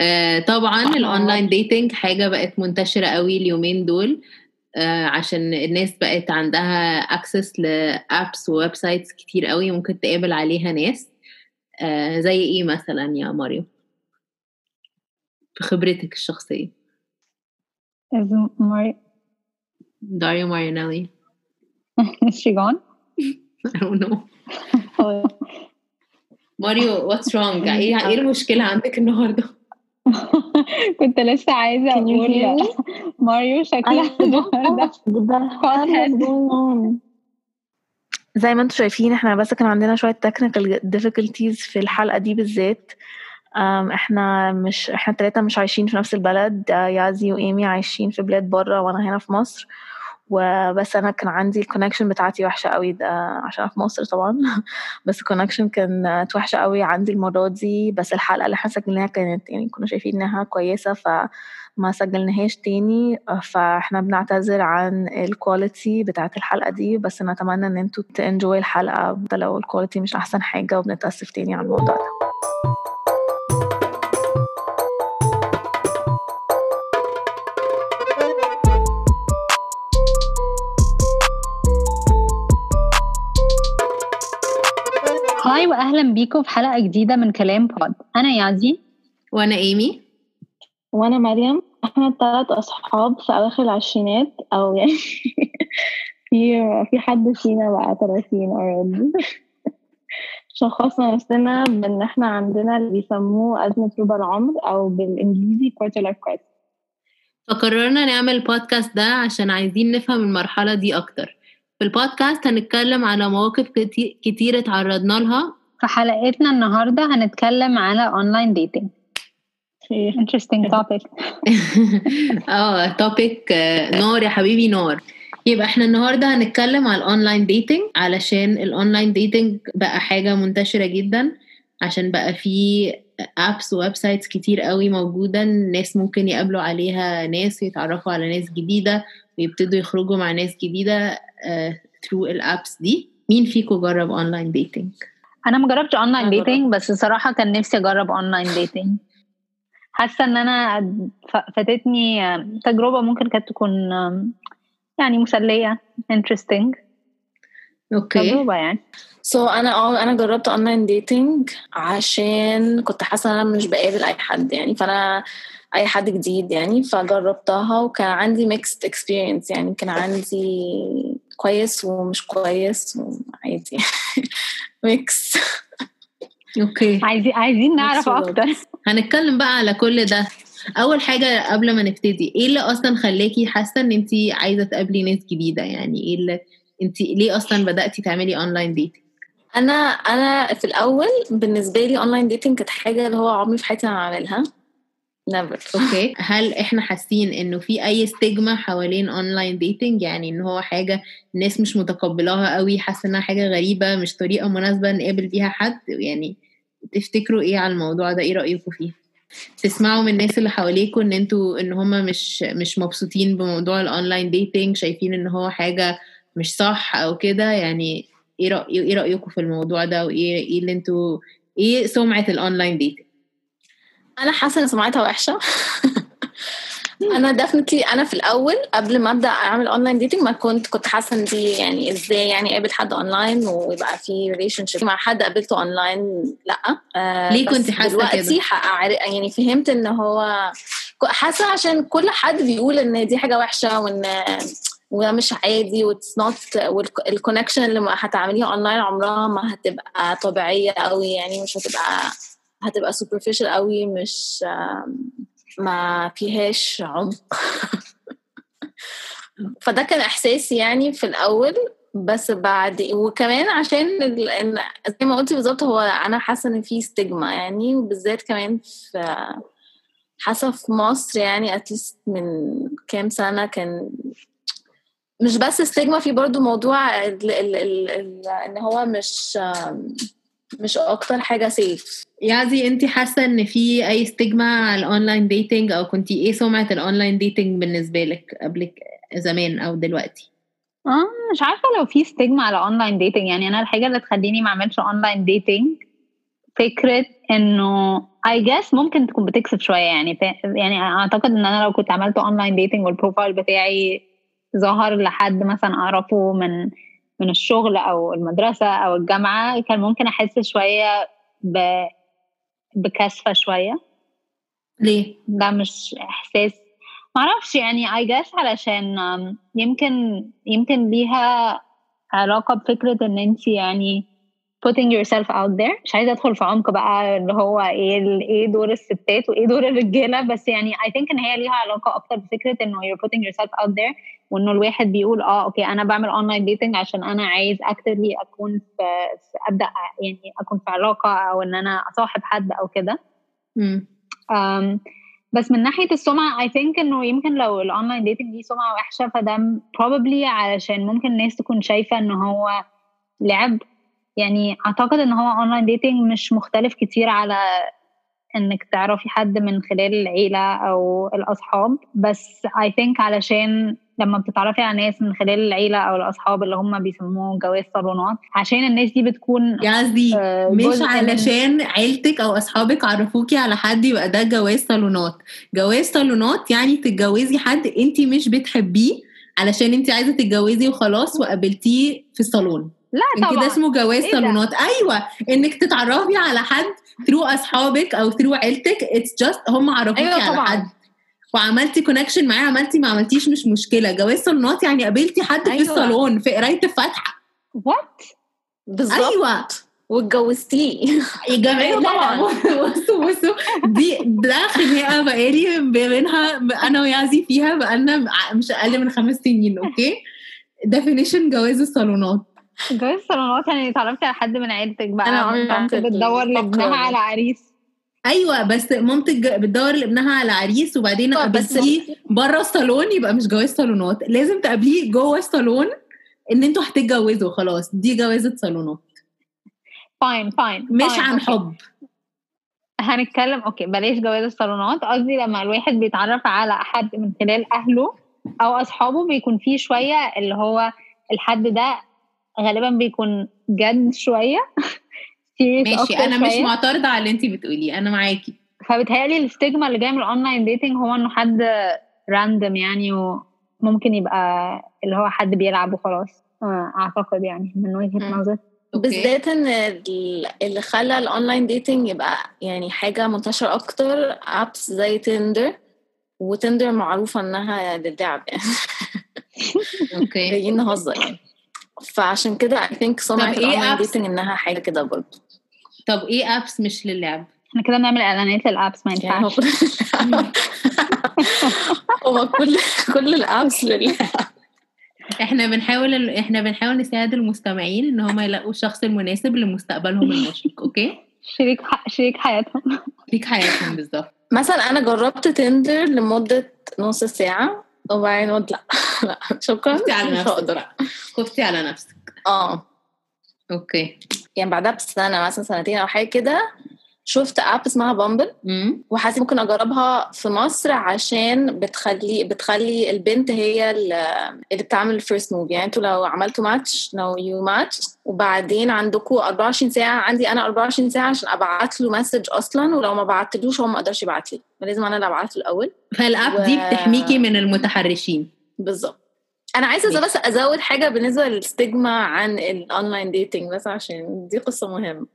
آه طبعا ال online dating حاجة بقت منتشرة قوي اليومين دول آه عشان الناس بقت عندها access ل apps و websites كتير قوي ممكن تقابل عليها ناس. آه زي إيه مثلا يا ماريو؟ في خبرتك الشخصيه Mari داريو مارينيلي is she gone? I don't know. ماريو what's wrong إيه إيه المشكلة عندك النهارده؟ كنت لسه عايزة أقول? ماريو شكلها النهاردة. Go ahead. زي ما أنتم شايفين إحنا بس كان عندنا شوية technical difficulties في الحلقة دي بالذات. إحنا مش إحنا التلاتة مش عايشين في نفس البلد. آه، يازي وإيمي عايشين في بلاد بره وأنا هنا في مصر. وبس أنا كان عندي ال connection بتاعتي وحشة قوي ده عشان في مصر طبعا. بس ال connection كانت وحشة قوي عندي المرة دي. بس الحلقة اللي إحنا سجلناها كانت يعني كنا شايفين إنها كويسة فما سجلناهاش تاني. آه، فاحنا بنعتذر عن ال quality بتاعت الحلقة دي. بس نتمنى إن أنتوا ت enjoy الحلقة. ده لو ال quality مش أحسن حاجة وبنتأسف تاني على الموضوع ده. هاي وأهلا بيكم في حلقة جديدة من كلام بود أنا يازي. وأنا إيمي. وأنا مريم. إحنا الثلاث أصحاب في أواخر العشرينات أو يعني في في حد فينا بقى 30 already. شخصنا نفسنا بإن إحنا عندنا اللي بيسموه أزمة ربع العمر أو بالإنجليزي quarter life crisis. فقررنا نعمل البودكاست ده عشان عايزين نفهم المرحلة دي أكتر. في البودكاست هنتكلم على مواقف كتي- كتير اتعرضنا لها. في حلقتنا النهاردة هنتكلم على online dating interesting topic. آه topic نار يا حبيبي نار. يبقى إحنا النهارده هنتكلم على ال online dating علشان ال online dating بقى حاجة منتشرة جدا عشان بقى في apps و websites كتير قوي موجودة الناس ممكن يقابلوا عليها ناس ويتعرفوا على ناس جديدة ويبتدوا يخرجوا مع ناس جديدة. through ال apps دي. مين فيكم جرب online dating أنا ما جربتش جربت. dating بس صراحة كان نفسي أجرب online dating حاسة إن أنا ف- فاتتني تجربة ممكن كانت تكون يعني مسلية interesting. okay. تجربة يعني. so, أنا آه أنا جربت online dating عشان كنت حاسة إن أنا مش بقابل أي حد يعني فأنا أي حد جديد يعني فجربتها وكان عندي mixed experience يعني كان عندي كويس ومش كويس وعادي. mix okay. عايزين عايزين نعرف أكتر. هنتكلم بقى على كل ده. أول حاجة قبل ما نبتدي إيه اللي أصلا خلاكي حاسة إن انت عايزة تقابلي ناس جديدة؟ يعني إيه اللي انت ليه أصلا بدأتي تعملي online dating أنا أنا في الأول بالنسبة لي online dating كانت حاجة اللي هو عمري في حياتي ما هعملها. never okay. هل إحنا حاسين إنه في أي stigma حوالين online dating يعني إن هو حاجة الناس مش متقبلاها قوي حاسة إنها حاجة غريبة مش طريقة مناسبة نقابل بيها حد؟ يعني تفتكروا إيه على الموضوع ده؟ إيه رأيكم فيه؟ تسمعوا من الناس اللي حواليكم إن أنتوا إن هم مش مش مبسوطين بموضوع ال online dating شايفين إن هو حاجة مش صح أو كده؟ يعني إيه رأي إيه رأيكم في الموضوع ده؟ وإيه إيه اللي أنتوا إيه سمعة ال online dating أنا حاسة إن سمعتها وحشة. أنا definitely أنا في الأول قبل ما أبدأ أعمل online dating ما كنت كنت حاسة إن دي يعني إزاي يعني اقابل حد اونلاين ويبقى في relationship مع حد قابلته اونلاين لأ. آه ليه بس كنتي حاسة دلوقتي يعني فهمت إن هو حاسة عشان كل حد بيقول إن دي حاجة وحشة وان وده مش عادي and what's not وال connection اللي ما هتعمليها اونلاين عمرها ما هتبقى طبيعية قوي يعني مش هتبقى هتبقى superficial قوي مش ما فيهاش عمق. فده كان إحساسي يعني في الأول بس بعد وكمان عشان زي ما قلتي بالظبط هو أنا حاسة إن في ستيجما يعني وبالذات كمان في حاسة في مصر يعني اتليست من كام سنة كان مش بس ستيجما في برضو موضوع ال... ال... ال... إن هو مش مش أكتر حاجة سيف يازي انت حاسة إن في أي ستيجما على الأونلاين ديتنج أو كنتي إيه سمعة ال online dating بالنسبة لك قبل زمان أو دلوقتي؟ آه مش عارفة لو في stigma على online dating يعني أنا الحاجة اللي تخليني ما أعملش online dating فكرة إنه I guess ممكن تكون بتكسب شوية. يعني يعني أعتقد إن أنا لو كنت عملت online dating وال profile بتاعي ظهر لحد مثلا أعرفه من من الشغل أو المدرسة أو الجامعة كان ممكن أحس شوية ب بكسفة شوية ليه؟ ده مش إحساس معرفش يعني I guess علشان يمكن يمكن ليها علاقة بفكرة إن انت يعني putting yourself out there. مش عايزة أدخل في عمق بقى اللي هو إيه إيه دور الستات وإيه دور الرجالة. بس يعني I think إن هي ليها علاقة أكتر بفكرة إنه you're putting yourself out there وإنه الواحد بيقول آه okay أنا بعمل online dating عشان أنا عايز actively أكون في, أبدأ يعني أكون في علاقة أو إن أنا أصاحب حد أو كده. بس من ناحية السمعة I think إنه يمكن لو ال online dating دي سمعة وحشة فده probably علشان ممكن الناس تكون شايفة ان هو لعب يعني أعتقد إن هو online dating مش مختلف كتير على إنك تعرفي حد من خلال العيلة أو الأصحاب بس I think علشان لما بتتعرفي على ناس من خلال العيلة أو الأصحاب اللي هم بيسموه جواز صالونات عشان الناس دي بتكون قصدي آه مش علشان. عيلتك أو أصحابك عرفوكي على حد يبقى ده جواز صالونات جواز صالونات يعني تتجوزي حد انت مش بتحبيه علشان انت عايزة تتجوزي وخلاص وقابلتيه في الصالون لا طبعا كده اسمه جواز إيه صالونات. أيوه. إنك تتعرفي على حد through أصحابك أو through عيلتك it's just هم عرفوكي أيوة على طبعا. حد. وعملتي connection معاه عملتي ما عملتيش مش مشكلة. جواز صالونات يعني قابلتي حد أيوة. في الصالون في قراية الفاتحة. what بالظبط. أيوه. واتجوزتيه. يا جماعة أيوة طبعاً. بصوا بصوا. دي ده خناقة بقالي بينها أنا ويعزي فيها بقالنا مش أقل من خمس سنين okay definition جواز الصالونات. جواز صالونات يعني اتعرفتي على حد من عيلتك بقى أنا عمري بتدور لابنها. على عريس؟ أيوه بس مامتك بتدور لابنها على عريس وبعدين قابلتيه بره الصالون يبقى مش جواز صالونات لازم تقابليه جوه الصالون إن أنتوا هتتجوزوا خلاص دي جوازة صالونات. fine fine مش عن حب. هنتكلم okay بلاش جواز الصالونات. قصدي لما الواحد بيتعرف على حد من خلال أهله أو أصحابه بيكون فيه شوية اللي هو الحد ده غالبا بيكون جد شوية. ماشي أنا مش شوية. معترضة على اللي انت بتقوليه أنا معاكي. فبتهيألي ال stigma اللي جاية من ال online dating هو إنه حد random يعني وممكن يبقى اللي هو حد بيلعب وخلاص. آه، أعتقد يعني من وجهة. نظري. بالذات إن ال- اللي خلى ال online dating يبقى يعني حاجة منتشرة أكتر apps زي تندر وتندر معروفة إنها للعب. يعني okay جايين نهزر يعني. فعشان كده I think إيه ال online? dating إنها حاجة كده برضه. طب إيه apps مش للعب؟ إحنا كده بنعمل إعلانات للابس ما يعني ينفعش. كل هو كل كل الابس لله إحنا بنحاول إحنا بنحاول نساعد المستمعين إن هم يلاقوا الشخص المناسب لمستقبلهم المشرق أوكي؟ شريك ح... شريك حياتهم. ليك حياتهم بالظبط. مثلا أنا جربت تندر لمدة نص ساعة. وبعدين قلت لا لا شكرا خفتي على مش نفسك هقدر. بقى. خفتي على نفسك. آه. okay. يعني بعدها بسنة مثلا سنتين أو حاجة كده شفت app اسمها بامبل وحاسة ممكن أجربها في مصر عشان بتخلي بتخلي البنت هي اللي بتعمل ال first move يعني أنتوا لو عملتوا ماتش لو you match وبعدين عندكم 24 ساعة. عندي أنا 24 ساعة عشان أبعت له message أصلا ولو ما بعتلوش هو ما قدرش يبعت لي. لازم أنا اللي أبعت له الأول. فال app دي و- بتحميكي من المتحرشين. بالظبط. أنا عايزة. بس أزود حاجة بالنسبة لل stigma عن ال online dating بس عشان دي قصة مهمة.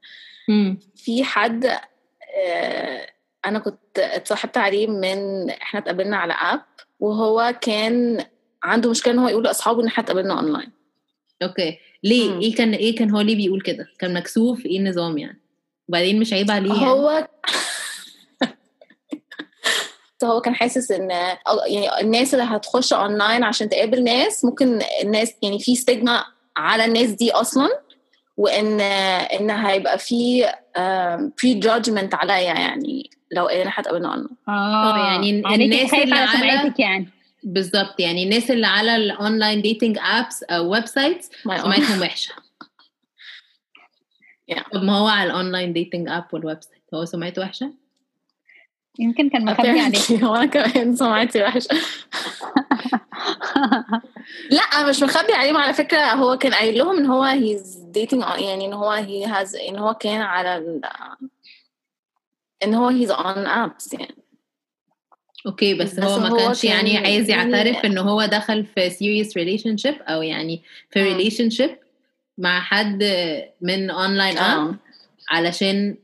في حد آه، أنا كنت اتصاحبت عليه من إحنا اتقابلنا على app وهو كان عنده مشكلة إن هو يقول لأصحابه إن إحنا اتقابلنا online okay. ليه؟ مم. إيه كان إيه كان هو ليه بيقول كده؟ كان مكسوف؟ إيه النظام يعني؟ وبعدين مش عيب عليه يعني. هو هو كان حاسس إن يعني الناس اللي هتخش اونلاين عشان تقابل ناس ممكن الناس يعني في stigma على الناس دي أصلا. وإن إن هيبقى في pre-judgment عليا يعني لو انا هتقابلنا اونلاين آه يعني عليكي الناس اللي على سمعتك يعني بالظبط يعني الناس اللي على ال online dating apps أو websites. سمعتهم وحشة. طب ما هو على ال online dating app وال website هو سمعته وحشة يمكن كان مخبي عليك Apparently. هو أنا كمان سمعتي وحشة لا مش مخبي عليهم على فكرة هو كان قايل لهم إن هو he's dating يعني إن هو he has إن هو كان على ال إن هو he's on apps يعني. okay بس, بس هو ما كانش يعني كان عايز يعني- يعترف ان هو دخل في serious relationship أو يعني في آه. relationship مع حد من online app آه علشان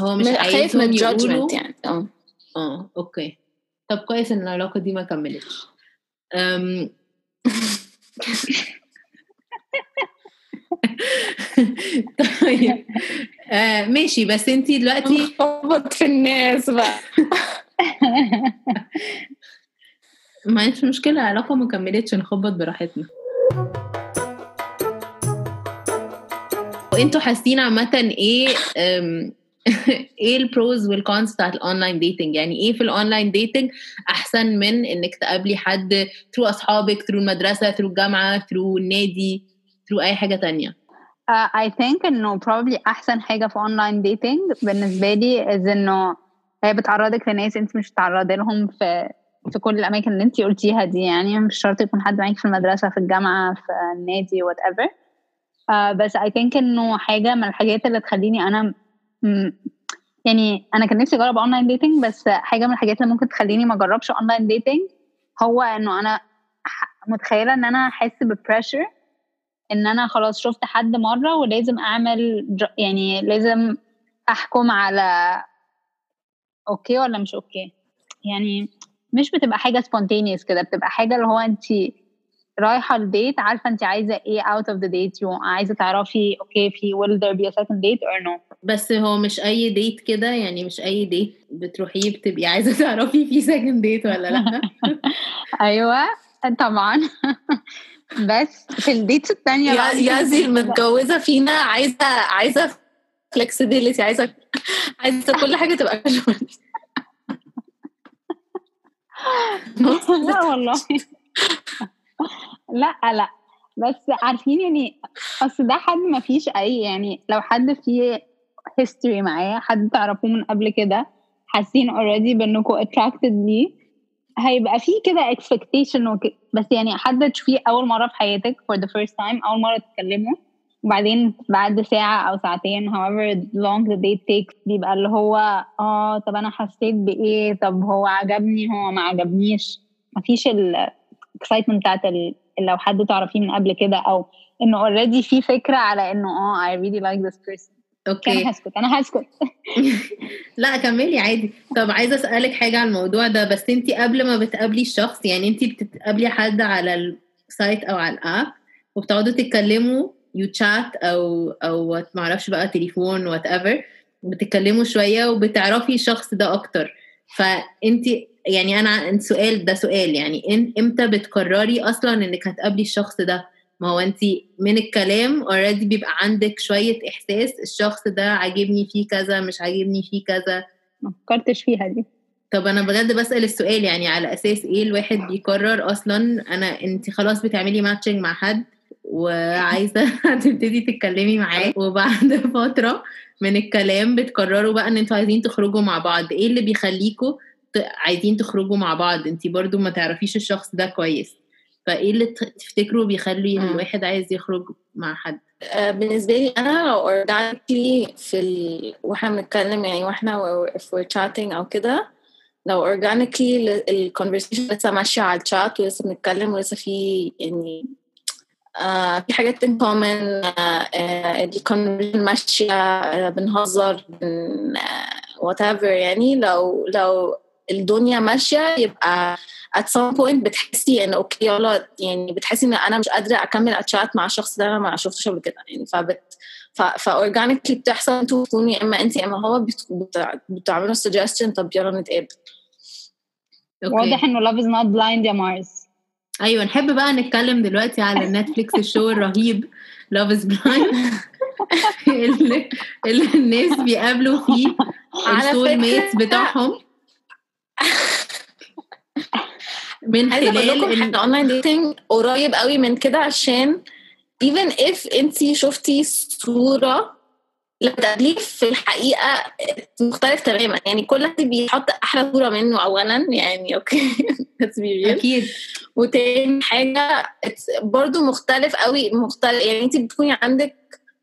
هو مش خايف من judgment يعني. آه. آه أوكي. طب كويس إن العلاقة دي ما كملتش. طيب. آه ماشي بس انتي دلوقتي خبط في الناس بقى. ما فيش مشكلة العلاقه ما كملتش نخبط براحتنا. وانتوا حاسين عامة إيه. إيه ال pros وال cons بتاعت ال online dating يعني إيه في ال online dating احسن من انك تقابلي حد through اصحابك through المدرسة through الجامعة through النادي؟ through أي حاجة تانية. Uh, I think إنه probably أحسن حاجة في online dating بالنسبة لي is إنه هي بتعرضك لناس أنت مش بتعرضي لهم في في كل الأماكن اللي أنت قلتيها دي. يعني مش شرط يكون حد معاك في المدرسة في الجامعة في النادي whatever uh, بس I think إنه حاجة من الحاجات اللي تخليني أنا م- يعني أنا كان نفسي أجرب online dating بس حاجة من الحاجات اللي ممكن تخليني ما أجربش online dating هو إنه أنا متخيلة إن أنا أحس ب pressure إن أنا خلاص شفت حد مرة ولازم أعمل يعني لازم أحكم على okay ولا مش okay. يعني مش بتبقى حاجة spontaneous كده بتبقى حاجة اللي هو انت رايحة ال date عارفة انت عايزة إيه out of the date you عايزة تعرفي okay في will there be a second date or no. بس هو مش أي date كده يعني مش أي date بتروحيه بتبقي عايزة تعرفي في second date ولا لأ. أيوه طبعا. بس في ال dates التانية بقى يا يازي المتجوزة فينا عايزة عايزة flexibility عايزة عايزة كل حاجة تبقى casual. لا والله. لا لا. بس عارفين يعني أصل ده حد ما فيش أي يعني لو حد فيه history معاه حد تعرفوه من قبل كده حاسين already بانكم attracted ليه. هيبقى فيه كده expectation وك... بس يعني حد تشوفيه أول مرة في حياتك for the first time أول مرة تتكلموا وبعدين بعد ساعة أو ساعتين however long the date takes بيبقى اللي هو آه طب أنا حسيت بإيه؟ طب هو عجبني؟ هو ما عجبنيش. مفيش ال excitement بتاعت. لو حد تعرفيه من قبل كده أو إنه already في فكرة على إنه آه I really like this person. أوكي. أنا هسكت أنا هسكت. لا كملي عادي. طب عايزة أسألك حاجة على الموضوع ده بس انت قبل ما بتقابلي الشخص يعني انت بتقابلي حد على ال site أو على ال app وبتقعدوا تتكلموا you chat أو أو ما أعرفش بقى تليفون whatever بتتكلموا شوية وبتعرفي الشخص ده أكتر. فانت يعني أنا السؤال ده سؤال يعني إن- إمتى بتقرري أصلا إنك هتقابلي الشخص ده؟ ما هو انت من الكلام already بيبقى عندك شوية إحساس الشخص ده عاجبني فيه كذا مش عاجبني فيه كذا. ما فكرتش فيها دي. طب أنا بجد بسأل السؤال يعني على أساس إيه الواحد بيقرر أصلا أنا انت خلاص بتعملي ماتشنج مع حد وعايزة هتبتدي تتكلمي معاه. وبعد فترة من الكلام بتقرروا بقى إن أنتوا عايزين تخرجوا مع بعض. إيه اللي بيخليكوا عايزين تخرجوا مع بعض؟ انت برضو ما تعرفيش الشخص ده كويس. فايه اللي تفتكروا بيخلي. الواحد عايز يخرج مع حد آه، بالنسبة لي أنا لو organically في ال... وإحنا بنتكلم يعني وإحنا if we're chatting أو كده لو organically ال ال- conversation لسه ماشية على الشات ولسه بنتكلم ولسه في يعني آه في حاجات in common آه آه ال conversation ماشية آه بنهزر بن آه whatever يعني لو لو الدنيا ماشية يبقى at some point بتحسي ان okay يلا يعني بتحسي إن أنا مش قادرة أكمل اتشات مع الشخص ده أنا ما شفتوش قبل كده. يعني فبت ف ف organically بتحصل أنتوا تكونوا يا إما انت يا إما هو بت- بت- بتعملوا suggestion طب يلا نتقابل. واضح إنه love is not blind يا مارس. أيوه نحب بقى نتكلم دلوقتي على نتفليكس ال show الرهيب Love Is Blind اللي, اللي الناس بيقابلوا فيه على ال soulmates بتاعهم من خلال إحنا online dating قريب قوي من كده عشان even if انت شفتي صورة لما تقابليه في الحقيقة مختلف تماما. يعني كل حد بيحط أحلى صورة منه اولا. يعني أوكي أكيد. وتاني it's برضو مختلف قوي مختلف. يعني انت بتكوني عندك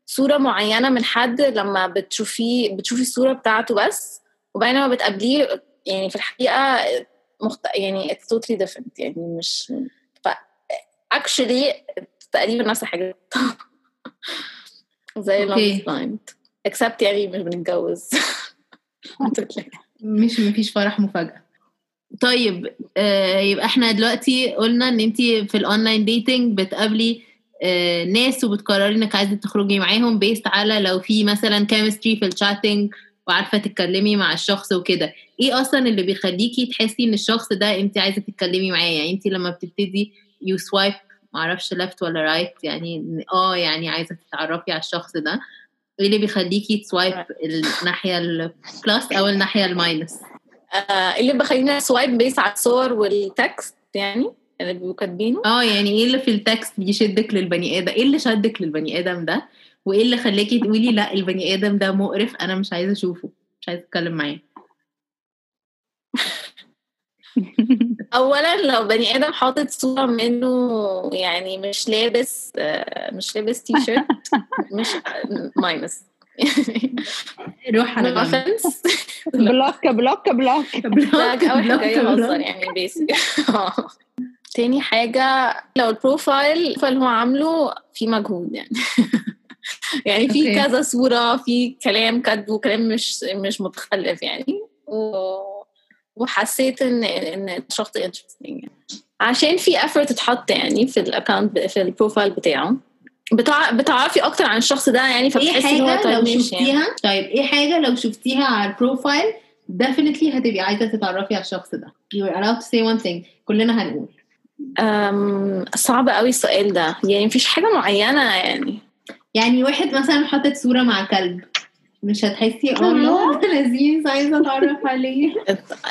صورة معينة من حد لما بتشوفيه بتشوفي الصورة بتاعته بس وبعدين لما بتقابليه يعني في الحقيقة مخت... يعني it's totally different يعني مش ف actually تقريبا نفس الحاجة. زي is blind. Except يعني مش بنتجوز. مش مفيش فرح مفاجأة. طيب آه يبقى إحنا دلوقتي قلنا إن انت في ال online dating بتقابلي آه ناس وبتقرري إنك عايزة تخرجي معاهم based على لو في مثلا chemistry في ال chatting وعارفة تتكلمي مع الشخص وكده. إيه أصلا اللي بيخليكي تحسي إن الشخص ده أنت عايزة تتكلمي معاه؟ يعني أنت لما بتبتدي you swipe معرفش left ولا right يعني آه يعني عايزة تتعرفي على الشخص ده إيه اللي بيخليكي ت swipe الناحية ال plus أو الناحية ال minus آه اللي بخلينا swipe based على الصور وال text يعني اللي بيبقوا كاتبينه. آه يعني إيه اللي في ال text يشدك للبني آدم؟ إيه اللي شدك للبني آدم ده؟ وإيه اللي خلاكي تقولي لا البني آدم ده مقرف أنا مش عايزة أشوفه مش عايزة أتكلم معاه. اولا لو بني آدم حاطط صورة منه يعني مش لابس آه، مش لابس تي شيرت مش minus روح على offense. block block block. block ده اول block حاجة block. يعني basic تاني حاجة لو ال profile اللي هو عامله في مجهود يعني. يعني في. كذا صورة في كلام كاتبه كلام مش مش متخلف يعني. و- وحسيت إن إن الشخص interesting يعني. عشان في effort تتحط يعني في ال account في ال profile بتاعه. بتع... بتعرفي أكتر عن الشخص ده يعني إيه فبتحسي إن هو حاجة لو ماشي شفتيها؟ يعني. طيب إيه حاجة لو شفتيها على ال profile definitely هتبقي عايزة تتعرفي على الشخص ده. You're allowed to say one thing. كلنا هنقول. أم... صعب قوي السؤال ده. يعني مفيش حاجة معينة يعني. يعني واحد مثلا حاطط صورة مع كلب مش هتحسي آه الله ده لذيذ عايزة أتعرف عليه.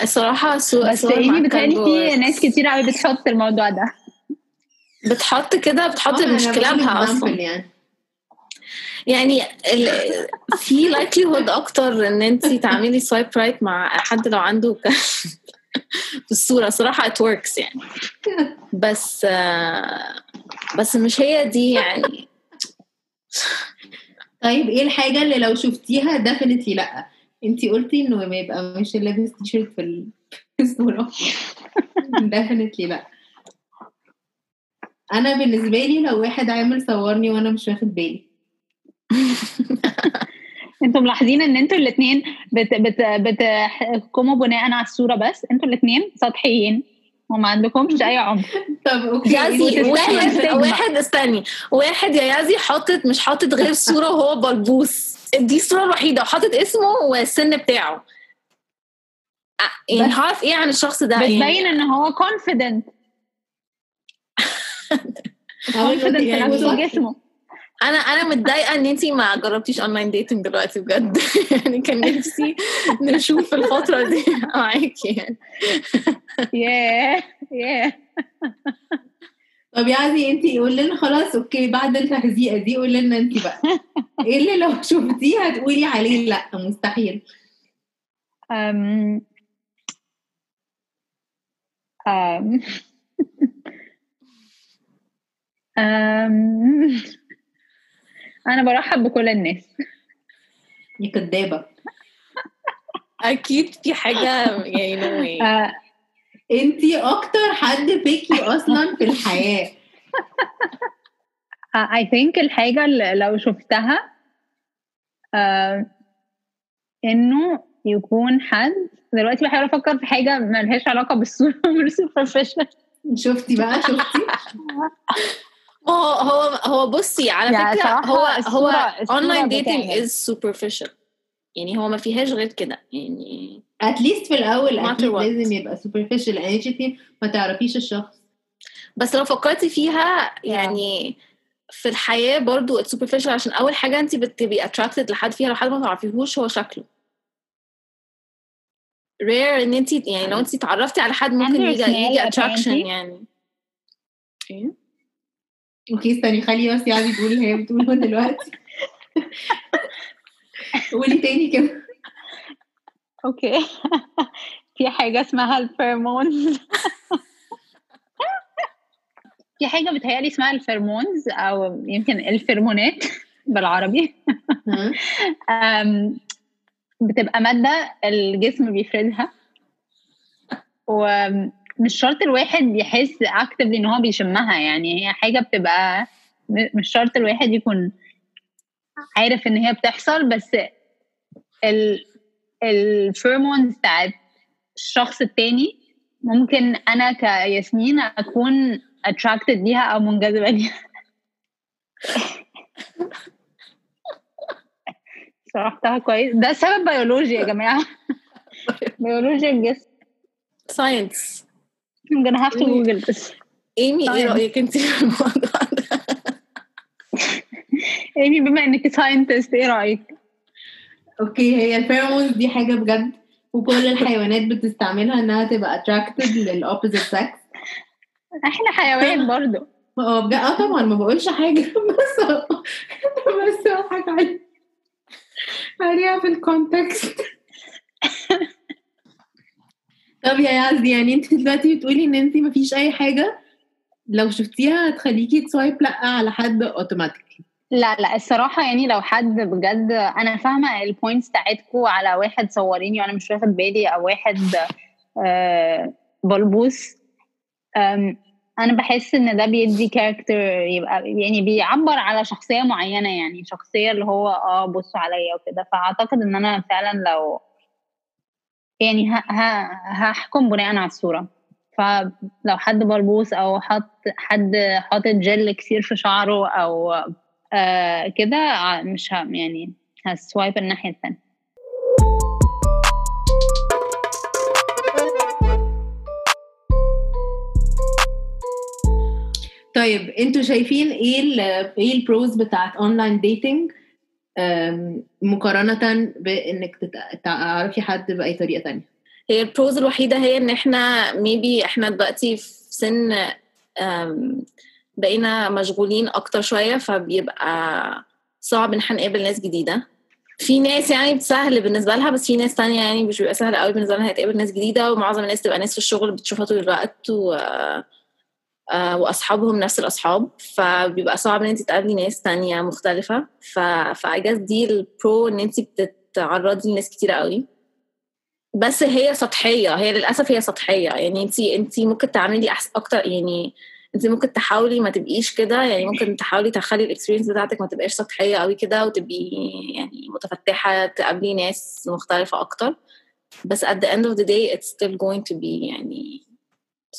الصراحة so... بس بتهيألي كلب في ناس كتير قوي بتحط الموضوع ده. بتحط كده بتحط آه، أنا مش بقول كلابها example أصلا. يعني. يعني ال... في likelihood أكتر إن أنت تعملي swipe right مع حد لو عنده في الصورة. صراحة it works يعني. بس آه، بس مش هي دي يعني. طيب إيه الحاجة اللي لو شفتيها definitely لأ؟ انتي قلتي إنه ما يبقى مش لابس تي شيرت في ال- في الصورة. definitely لأ. أنا بالنسبة لي لو واحد عامل صورني وأنا مش واخد بالي. أنتوا ملاحظين إن أنتوا الاثنين بت بت بتحكموا بناء على الصورة بس؟ أنتوا الاثنين سطحيين. وما عندكمش أي عمق طب أوكي يازي واحد. واحد استني. واحد يا يازي حاطط مش حاطط غير صورة وهو بلبوس. دي الصورة الوحيدة. وحاطط اسمه والسن بتاعه. آه، يعني هعرف إيه عن الشخص ده؟ يعني بتبين إن هو confident. confident في يعني نفسه وجسمه. أنا أنا متضايقة إن أنتي ما جربتيش online dating دلوقتي بجد. يعني كان نفسي نشوف الفترة دي معاكي يعني. ياه ياه طب يا عزي انتي قول لنا خلاص okay بعد التهزيئة دي قول لنا انتي بقى. إيه اللي لو شفتيه هتقولي عليه؟ لأ مستحيل. أم... أم... أم... أنا برحب بكل الناس. يا كدابة. أكيد في حاجة يعني أه، انتي أكتر حد بيكي أصلا في الحياة. I think الحاجة اللي لو شفتها آه إنه يكون حد دلوقتي بحاول أفكر في حاجة ملهاش علاقة بالصورة مش superficial شفتي بقى شفتي؟ هو هو هو بصي على يعني فكرة هو هو online dating. is superficial. يعني هو ما فيهاش غير كده. يعني at least في الأول أكيد. لازم يبقى superficial. لأن انتي ما تعرفيش الشخص. بس لو فكرتي فيها يعني في الحياة برضو superficial. عشان أول حاجة انت بتبقي attracted لحد فيها لو حد ما تعرفيهوش هو شكله. Rare ان انت يعني لو انت اتعرفتي على حد ممكن يجي يجي attraction يعني. إيه؟ أوكي استني خلي بس يعني تقول اللي هي بتقوله دلوقتي. قولي تاني كده. أوكي. في حاجة اسمها الفيرمونز. في حاجة بتهيألي اسمها ال pheromones أو يمكن الفيرمونات بالعربي. بتبقى مادة الجسم بيفرزها. ومش شرط الواحد يحس actively إن هو بيشمها يعني هي حاجة بتبقى مش شرط الواحد يكون عارف إن هي بتحصل بس ال ال pheromones بتاعت الشخص التاني ممكن أنا كياسمين أكون attracted ليها أو منجذبة ليها. شرحتها كويس. ده سبب بيولوجي يا جماعة. بيولوجيا الجسم science I'm gonna have to google this. ايمي إيه. رأيك أنت في الموضوع ده؟ ايمي بما إنك scientist إيه رأيك؟ أوكي هي ال pheromones دي حاجة بجد وكل الحيوانات بتستعملها إنها تبقى attracted لل opposite sex إحنا حيوان برضو. آه بجد؟ آه طبعا ما بقولش حاجة بس بس بضحك عليها. عليها في ال context طب يا يعز يعني انت دلوقتي بتقولي ان انت مفيش أي حاجة؟ لو شفتيها هتخليكي ت swipe لأ على حد automatically لا لا الصراحة يعني لو حد بجد أنا فاهمة ال points بتاعتكو على واحد صوريني وأنا مش واخد بالي أو واحد آه بلبوس أنا بحس إن ده بيدي character يبقى يعني بيعبر على شخصية معينة يعني شخصية اللي هو آه بصوا عليا وكده. فأعتقد إن أنا فعلا لو يعني هحكم بناء على الصورة. فلو حد بلبوس أو حط حد حاطط جل كتير في شعره أو آه كده ع- مش ه... يعني ه swipe الناحية التانية. طيب أنتوا شايفين إيه إيه ال pros بتاعت online dating مقارنة بإنك تت- تعرفي حد بأي طريقة تانية. هي ال pros الوحيدة هي إن إحنا maybe إحنا دلوقتي في سن بقينا مشغولين أكتر شوية فبيبقى صعب إن إحنا نقابل ناس جديدة. في ناس يعني سهل بالنسبة لها بس في ناس تانية يعني مش بيبقى سهل قوي بالنسبة لها تقابل ناس جديدة ومعظم الناس تبقى ناس في الشغل بتشوفها طول الوقت و وأصحابهم نفس الأصحاب فبيبقى صعب إن انت تقابلي ناس تانية مختلفة. ف ف I guess دي ال pro إن انت بتتعرضي لناس كتير قوي. بس هي سطحية هي للأسف هي سطحية. يعني انت انت ممكن تعملي أحسن أكتر يعني انت ممكن تحاولي ما تبقيش كده. يعني ممكن تحاولي تخلي الاكسبيرينس بتاعتك ما تبقاش سطحية قوي كده وتبقي يعني متفتحة تقابلي ناس مختلفة أكتر. بس at the end of the day it's still going to be يعني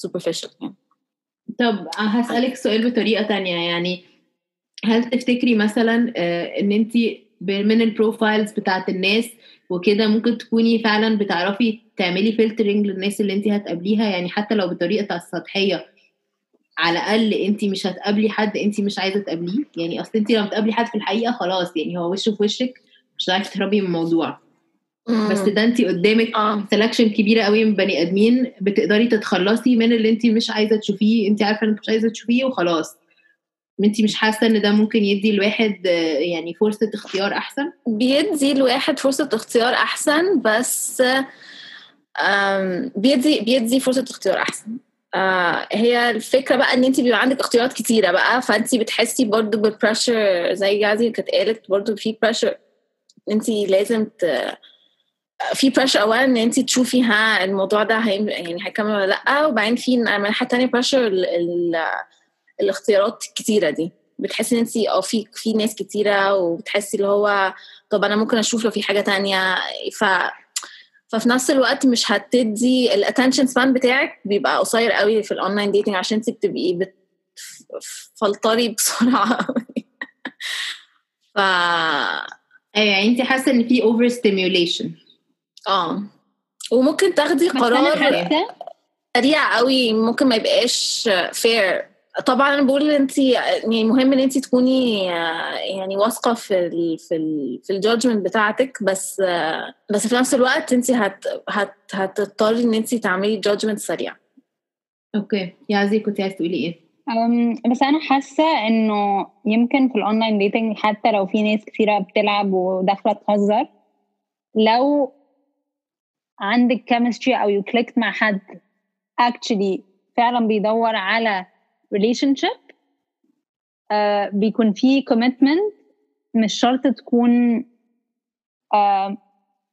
superficial يعني. طب هسألك سؤال بطريقة تانية. يعني هل تفتكري مثلا آه، إن انت من ال profiles بتاعت الناس وكده ممكن تكوني فعلا بتعرفي تعملي filtering للناس اللي انت هتقابليها؟ يعني حتى لو بطريقة السطحية على الأقل انت مش هتقابلي حد انت مش عايزة تقابليه؟ يعني أصل انت لما بتقابلي حد في الحقيقة خلاص يعني هو وشه في وشك؟ مش هتعرفي تهربي من الموضوع. بس ده انت قدامك آه. selection كبيرة قوي من بني آدمين بتقدري تتخلصي من اللي انت مش عايزة تشوفيه انت عارفة انك مش عايزة تشوفيه وخلاص. انت مش حاسة ان ده ممكن يدي الواحد آه، يعني فرصة اختيار أحسن؟ بيدي الواحد فرصة اختيار أحسن بس بيدي بيدي فرصة اختيار أحسن. آه، هي الفكرة بقى إن أنت بيبقى عندك اختيارات كتيرة بقى فأنت بتحسي برضو بال pressure زي جازي كانت قالت برضو في pressure أنت لازم ت... في pressure أولا إن أنت تشوفي ها الموضوع ده هيم... يعني هيكمل ولا لأ وبعدين في من الناحية التانية pressure ال... ال... الاختيارات الكتيرة دي. بتحسي إن انت آه في في ناس كتيرة وبتحسي اللي هو طب أنا ممكن أشوف لو في حاجة تانية. ف ففي نفس الوقت مش هتدي ال attention span بتاعك بيبقى قصير قوي في ال online dating عشان انت بتبقي بتفلتري بسرعة ف أيوه يعني انت حاسة إن في overstimulation آه. وممكن تاخدي قرار سريع قوي ممكن ما يبقاش fair طبعا أنا بقول إن انت يعني مهم إن انت تكوني آه، يعني واثقة في ال في ال في ال judgment بتاعتك بس آه، بس في نفس الوقت انت هت هت هتضطري إن انت تعملي judgment سريع. أوكي. يا عزي كنت عايز تقولي إيه؟ بس أنا حاسة إنه يمكن في ال online dating حتى لو في ناس كثيره بتلعب وداخلة تهزر لو عندك chemistry أو you clicked مع حد actually فعلا بيدور على relationship آه بيكون في commitment مش شرط تكون آه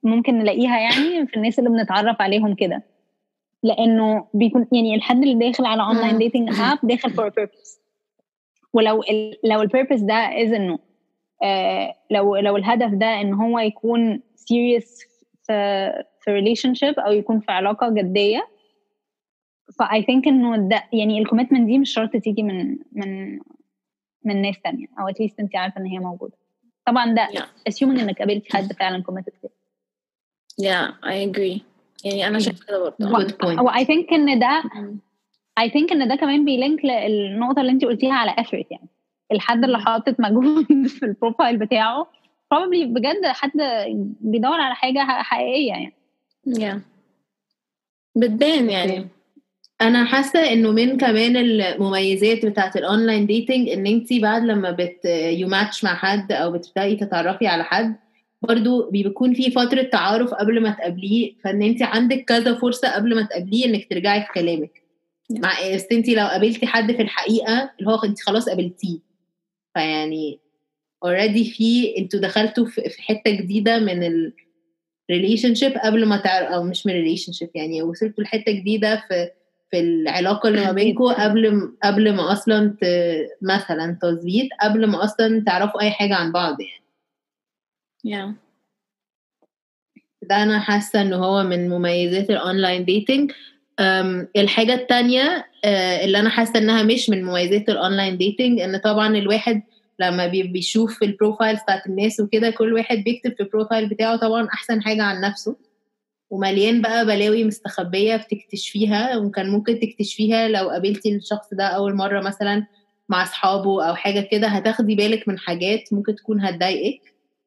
ممكن نلاقيها يعني في الناس اللي بنتعرف عليهم كده لأنه بيكون يعني الحد اللي داخل على online. dating app داخل for purpose ولو ال لو ال purpose ده is إنه آه لو لو الهدف ده إن هو يكون serious في في relationship أو يكون في علاقة جدية. ف I think إنه ده يعني ال commitment دي مش شرط تيجي من من من ناس تانية. أو at least أنت عارفة إن هي موجودة. طبعا ده Yeah. assuming إنك قابلتي حد فعلا committed كده yeah I agree. يعني أنا شايفة كده برضه. Good point. و I think إن ده مم. I think إن ده كمان بيلينك للنقطة اللي أنت قلتيها على effort يعني. الحد اللي حاطط مجهود في ال profile بتاعه probably بجد حد بيدور على حاجة حقيقية يعني. Yeah. بتبان يعني. أنا حاسة إنه من كمان المميزات بتاعت ال online dating إن انت بعد لما بت you match مع حد أو بتبدأي تتعرفي على حد برضو بيكون في فترة تعارف قبل ما تقابليه فإن انت عندك كذا فرصة قبل ما تقابليه إنك ترجعي في كلامك. مع بس انت لو قابلتي حد في الحقيقة اللي هو انت خلاص قابلتيه. فيعني already في أنتوا دخلتوا في في حتة جديدة من ال relationship قبل ما تعرف أو مش من relationship يعني وصلتوا لحتة جديدة في في العلاقة اللي ما بينكم قبل قبل ما أصلا ت... مثلا تظبيط قبل ما أصلا تعرفوا أي حاجة عن بعض يعني. Yeah. ده أنا حاسة ان هو من مميزات ال online dating الحاجة التانية آه، اللي أنا حاسة إنها مش من مميزات ال online dating إن طبعا الواحد لما بي- بيشوف في ال profile بتاعت الناس وكده كل واحد بيكتب في ال profile بتاعه طبعا أحسن حاجة عن نفسه ومليان بقى بلاوي مستخبية بتكتشفيها وكان ممكن تكتشفيها لو قابلتي الشخص ده أول مرة مثلا مع أصحابه أو حاجة كده هتاخدي بالك من حاجات ممكن تكون هتضايقك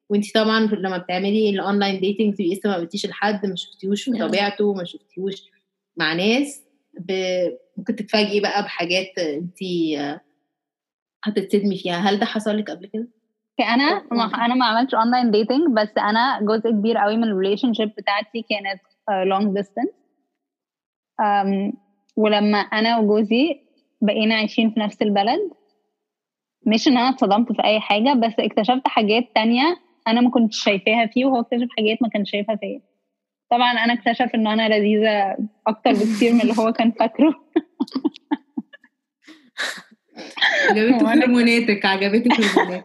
وأنت طبعا لما بتعملي ال online dating تبقي لسه ما قابلتيش لحد ما شفتيهوش في. طبيعته ما شفتيهوش مع ناس ب... ممكن تتفاجئي بقى بحاجات انت هتتصدمي فيها. هل ده حصل لك قبل كده؟ أنا ما أنا ما عملتش online dating بس أنا جزء كبير قوي من ال relationship بتاعتي كانت long distance ولما أنا وجوزي بقينا عايشين في نفس البلد مش إن أنا اتصدمت في أي حاجة بس اكتشفت حاجات تانية أنا ما كنتش شايفاها فيه وهو اكتشف حاجات ما كانش شايفها فيا. طبعا أنا اكتشف إن أنا لذيذة أكتر بكتير من اللي هو كان فاكره. وأنا- هرموناتك عجبتك هرموناتك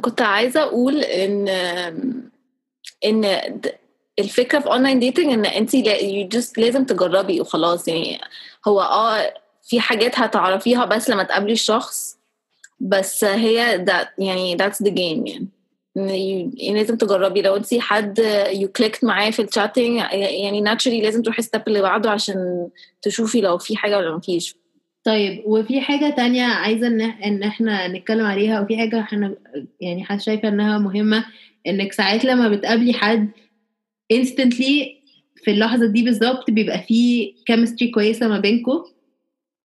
كنت عايزة أقول إن إن د- الفكرة في online dating إن أنت you just لازم تجربي وخلاص يعني هو آه في حاجات هتعرفيها بس لما تقابلي الشخص بس هي ده يعني that's the game يعني. لازم تجربي. لو انت حد you clicked معاه في ال chatting يعني naturally لازم تروحي ال step اللي بعده عشان تشوفي لو في حاجة ولا مفيش. طيب وفي حاجة تانية عايزة إن إن إحنا نتكلم عليها وفي حاجة إحنا يعني حاسة شايفة إنها مهمة إنك ساعات لما بتقابلي حد instantly في اللحظة دي بالظبط بيبقى في chemistry كويسة ما بينكم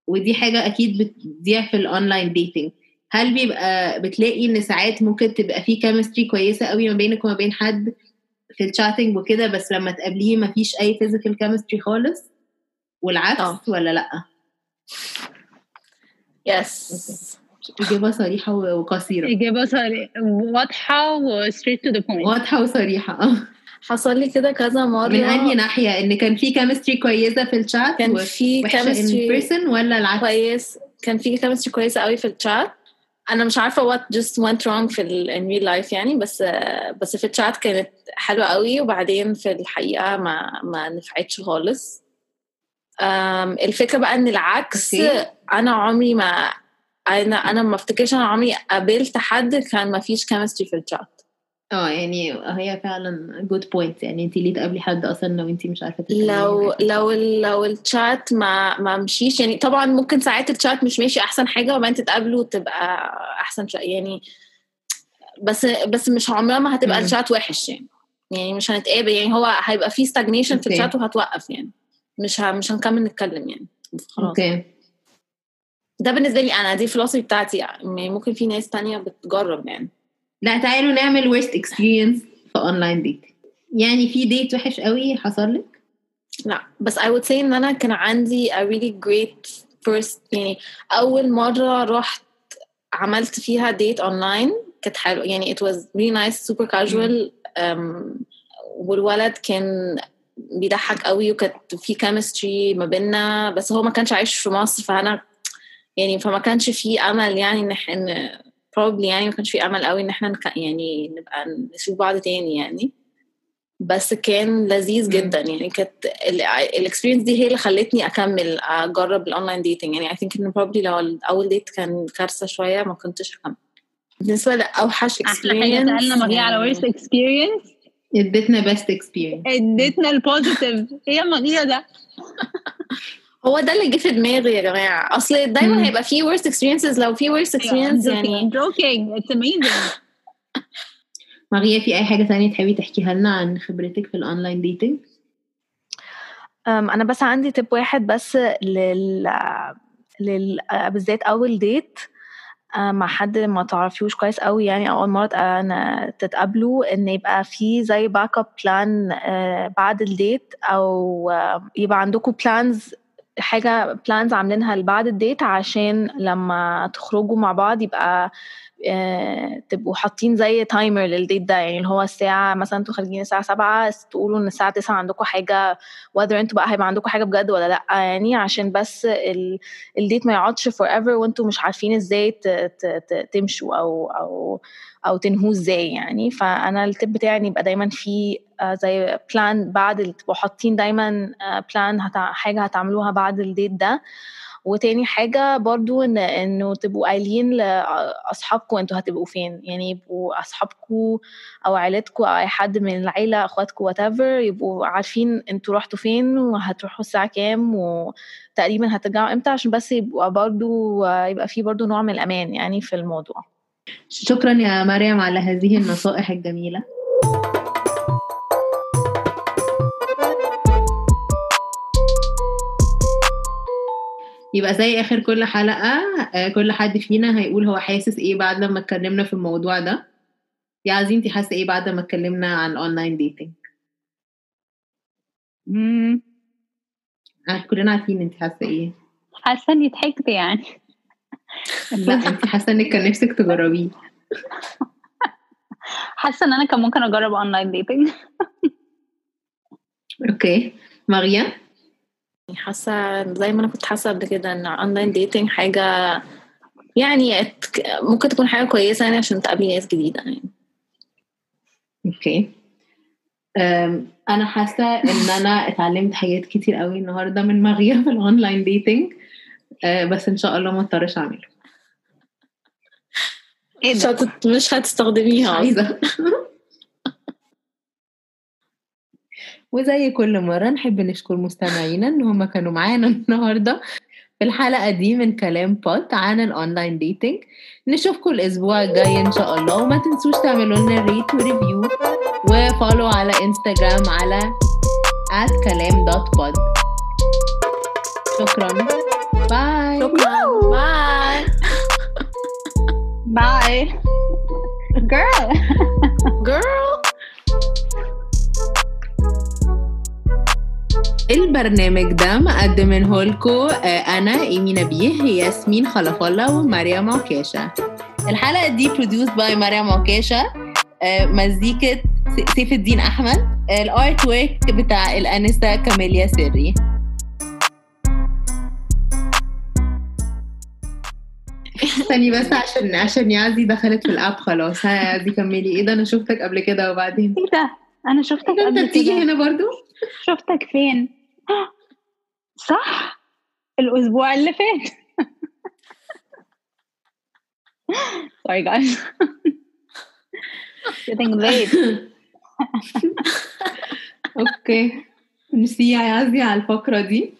ودي حاجة أكيد بتضيع في ال online dating هل بيبقى بتلاقي إن ساعات ممكن تبقى في chemistry كويسة قوي ما بينك وما بين حد في ال chatting وكده بس لما تقابليه مفيش أي physical chemistry خالص والعكس آه. ولا لأ؟ Yes إجابة صريحة وقصيرة. إجابة صريحة واضحة و straight to the point. واضحة وصريحة. حصل لي كده كذا مرة. من أنهي ناحية؟ إن كان في chemistry كويسة في الشات كان في chemistry in person ولا العكس؟ كويس كان في chemistry كويسة قوي في الشات أنا مش عارفة what just went wrong في ال in real life يعني بس بس في الشات كانت حلوة قوي. وبعدين في الحقيقة ما ما نفعتش خالص. الفكرة بقى إن العكس. أنا عمري ما أنا أنا ما أفتكرش أنا عمري قابلت حد كان ما فيش chemistry في الشات آه يعني هي فعلا good point يعني انت ليه تقابلي حد أصلا لو انت مش عارفة لو؟ لو لو الشات ما ما مشيش يعني طبعا ممكن ساعات الشات مش ماشي أحسن حاجة وبعدين تتقابلوا تبقى أحسن شوية يعني بس بس مش عمرها ما هتبقى. الشات وحش يعني يعني مش هنتقابل يعني هو هيبقى في stagnation في. الشات وهتوقف يعني مش ه... مش هنكمل نتكلم يعني. خلاص. Okay. ده بالنسبة لي أنا دي ال philosophy بتاعتي يعني. ممكن في ناس تانية بتجرب يعني. لا تعالوا نعمل worst experience في online date يعني في date وحش قوي حصل لك؟ لا. بس I would say إن أنا كان عندي a really great first يعني أول مرة رحت عملت فيها date online كانت حلوة. يعني it was really nice super casual. um, والولد كان بيضحك قوي وكانت في chemistry ما بيننا بس هو ما كانش عايش في مصر فأنا يعني فما كانش في أمل يعني إن إحنا probably يعني ما كانش في أمل قوي إن إحنا نك... يعني نبقى نشوف بعض تاني يعني. بس كان لذيذ جدا يعني كانت ال experience دي هي اللي خلتني أكمل أجرب ال online dating يعني. I think ان probably لو اول date كان كارثة شوية ما كنتش هكمل. بالنسبة لأوحش أحلى حاجة سألنا على worst experience اديتنا best experience اديتنا ال positive إيه يا مغيه ده. هو ده اللي جه في دماغي يا جماعة. أصل مم. دايما هيبقى في worst experiences. لو في worst experience يعني. joking. It's amazing. ماريا في أي حاجة تانية تحبي تحكيها لنا عن خبرتك في ال online dating أنا بس عندي tip واحد بس لل لل بالذات أول date مع حد ما تعرفيهوش كويس قوي يعني أو أول مرة أنا تتقابلوا إن يبقى في زي backup plan بعد ال date أو آه، يبقى عندكم plans حاجة plans عاملينها لبعد ال date عشان لما تخرجوا مع بعض يبقى آه، تبقوا حاطين زي timer لل date ده. يعني اللي هو الساعة مثلا أنتوا خارجين الساعة سبعة تقولوا إن الساعة تسعة عندكم حاجة whether أنتوا بقى هيبقى عندكم حاجة بجد ولا لأ. يعني عشان بس ال- ال date ما يقعدش forever وانتوا مش عارفين إزاي تمشوا أو أو أو تنهوه إزاي يعني. فأنا ال tip بتاعي يبقى دايما في آه، زي plan بعد تبقوا حاطين دايما plan حاجة هتعملوها بعد ال date ده. وتاني حاجة برضو إن إنه تبقوا قايلين لأصحابكم أنتوا هتبقوا فين. يعني يبقوا أصحابكم أو عيلتكم أو أي حد من العيلة أخواتكم whatever يبقوا عارفين أنتوا رحتوا فين وهتروحوا الساعة كام وتقريبا هترجعوا إمتى. عشان بس يبقى برضو يبقى في برضو نوع من الأمان يعني في الموضوع. شكرا يا مريم على هذه النصائح الجميلة. يبقى زي آخر كل حلقة آه، كل حد فينا هيقول هو حاسس إيه بعد لما اتكلمنا في الموضوع ده؟ يا عزة انتي حاسة إيه بعد ما اتكلمنا عن ال online dating مم. كلنا عارفين انتي حاسة إيه. حاسة إني ضحكت يعني. لا انتي حاسة انك كان نفسك تجربيه حاسة ان أنا كان ممكن اجرب online dating okay. يعني حاسة زي ما أنا كنت حاسة قبل كده إن online dating حاجة يعني ممكن تكون حاجة كويسة يعني عشان تقابلي ناس جديدة يعني. okay. أنا حاسة إن أنا اتعلمت حاجات كتير قوي النهارده من مريم في ال online dating بس إن شاء الله ما اضطرش أعمله. إيه مش, ده. مش هتستخدميها. عايزة. وزي كل مرة نحب نشكر مستمعينا إن هم كانوا معانا النهاردة في الحلقة دي من كلام pod عن ال online dating نشوفكم الأسبوع الجاي إن شاء الله. وما تنسوش تعملوا لنا rate و review و follow على انستجرام على at كلام dot pod شكرا. bye شكرا bye bye girl. Girl. البرنامج ده مقدمينه لكم أنا إيمي نبيه ياسمين خلف الله ومريم عكاشه الحلقة دي produced by مريم عكاشه آه، مزيكة سيف الدين أحمد الارت ورك بتاع الأنسة كاميليا سري. ثاني بس عشان عشان يعزي دخلت في الأب خلاص. ها يا يعزي كملي. إيه ده؟ أنا شفتك قبل كده وبعدين؟ إيه ده؟ أنا شفتك إيه قبل أنت بتيجي كده. هنا برضو؟ شفتك فين؟ صح؟ الأسبوع اللي فات. Sorry guys. Getting late. أوكي ميرسي يا يعزي على الفقرة دي.